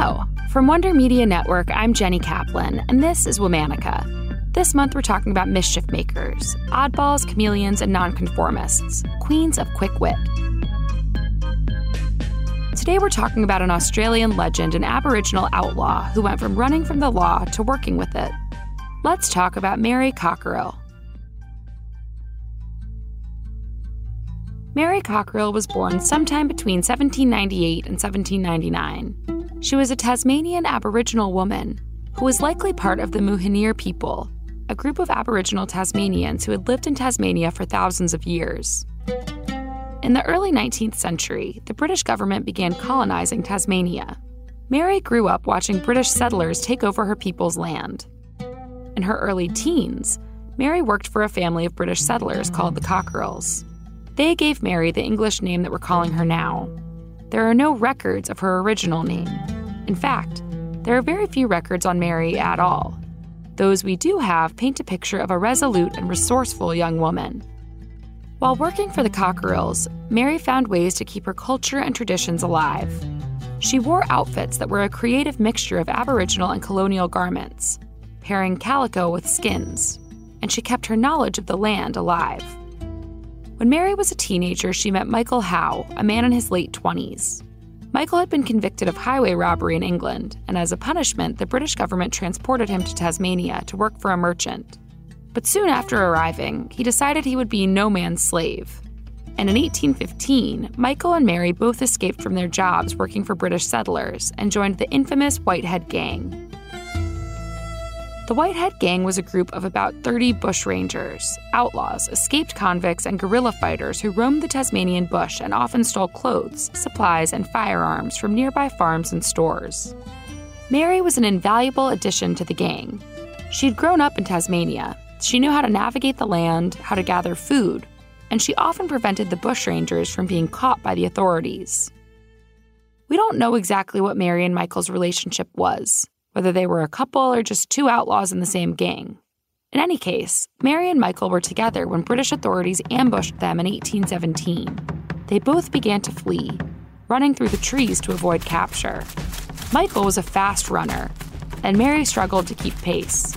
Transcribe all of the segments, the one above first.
Hello. From Wonder Media Network, I'm Jenny Kaplan, and this is Womanica. This month, we're talking about mischief makers, oddballs, chameleons, and nonconformists, queens of quick wit. Today, we're talking about an Australian legend and Aboriginal outlaw who went from running from the law to working with it. Let's talk about Mary Cockerill. Mary Cockerill was born sometime between 1798 and 1799. She was a Tasmanian Aboriginal woman who was likely part of the Muhinir people, a group of Aboriginal Tasmanians who had lived in Tasmania for thousands of years. In the early 19th century, the British government began colonizing Tasmania. Mary grew up watching British settlers take over her people's land. In her early teens, Mary worked for a family of British settlers called the Cockerills. They gave Mary the English name that we're calling her now. There are no records of her original name. In fact, there are very few records on Mary at all. Those we do have paint a picture of a resolute and resourceful young woman. While working for the Cockerills, Mary found ways to keep her culture and traditions alive. She wore outfits that were a creative mixture of Aboriginal and colonial garments, pairing calico with skins, and she kept her knowledge of the land alive. When Mary was a teenager, she met Michael Howe, a man in his late 20s. Michael had been convicted of highway robbery in England, and as a punishment, the British government transported him to Tasmania to work for a merchant. But soon after arriving, he decided he would be no man's slave. And in 1815, Michael and Mary both escaped from their jobs working for British settlers and joined the infamous Whitehead Gang. The Whitehead Gang was a group of about 30 bushrangers, outlaws, escaped convicts, and guerrilla fighters who roamed the Tasmanian bush and often stole clothes, supplies, and firearms from nearby farms and stores. Mary was an invaluable addition to the gang. She'd grown up in Tasmania. She knew how to navigate the land, how to gather food, and she often prevented the bushrangers from being caught by the authorities. We don't know exactly what Mary and Michael's relationship was whether they were a couple or just two outlaws in the same gang. In any case, Mary and Michael were together when British authorities ambushed them in 1817. They both began to flee, running through the trees to avoid capture. Michael was a fast runner, and Mary struggled to keep pace.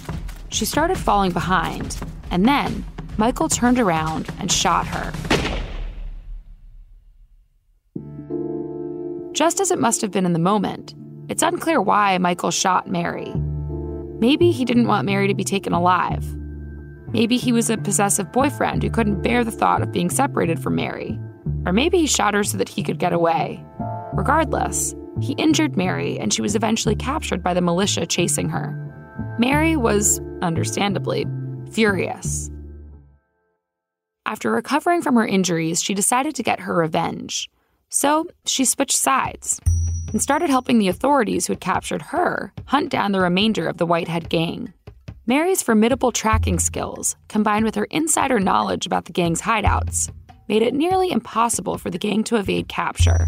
She started falling behind, and then Michael turned around and shot her. Just as it must have been in the moment, it's unclear why Michael shot Mary. Maybe he didn't want Mary to be taken alive. Maybe he was a possessive boyfriend who couldn't bear the thought of being separated from Mary. Or maybe he shot her so that he could get away. Regardless, he injured Mary and she was eventually captured by the militia chasing her. Mary was, understandably, furious. After recovering from her injuries, she decided to get her revenge. So she switched sides and started helping the authorities who had captured her hunt down the remainder of the Whitehead gang. Mary's formidable tracking skills, combined with her insider knowledge about the gang's hideouts, made it nearly impossible for the gang to evade capture.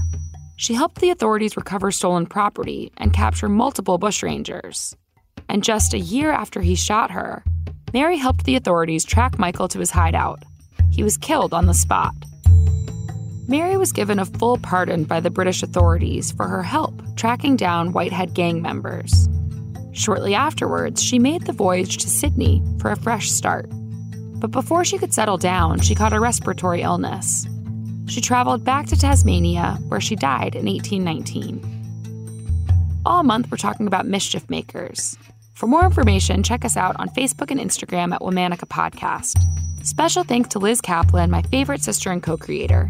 She helped the authorities recover stolen property and capture multiple bushrangers. And just a year after he shot her, Mary helped the authorities track Michael to his hideout. He was killed on the spot. Mary was given a full pardon by the British authorities for her help tracking down Whitehead gang members. Shortly afterwards, she made the voyage to Sydney for a fresh start. But before she could settle down, she caught a respiratory illness. She traveled back to Tasmania, where she died in 1819. All month, we're talking about mischief makers. For more information, check us out on Facebook and Instagram at Womanica Podcast. Special thanks to Liz Kaplan, my favorite sister and co creator.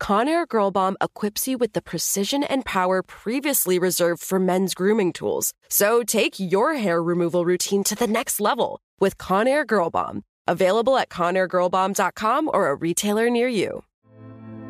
Conair Girl Bomb equips you with the precision and power previously reserved for men's grooming tools. So take your hair removal routine to the next level with Conair Girl Bomb. Available at ConairGirlBomb.com or a retailer near you.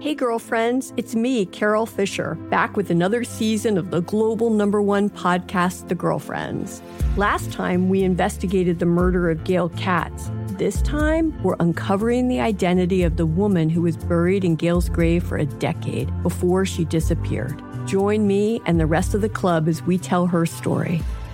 Hey, girlfriends, it's me, Carole Fisher, back with another season of the global number one podcast, The Girlfriends. Last time, we investigated the murder of Gail Katz. This time, we're uncovering the identity of the woman who was buried in Gail's grave for a decade before she disappeared. Join me and the rest of the club as we tell her story.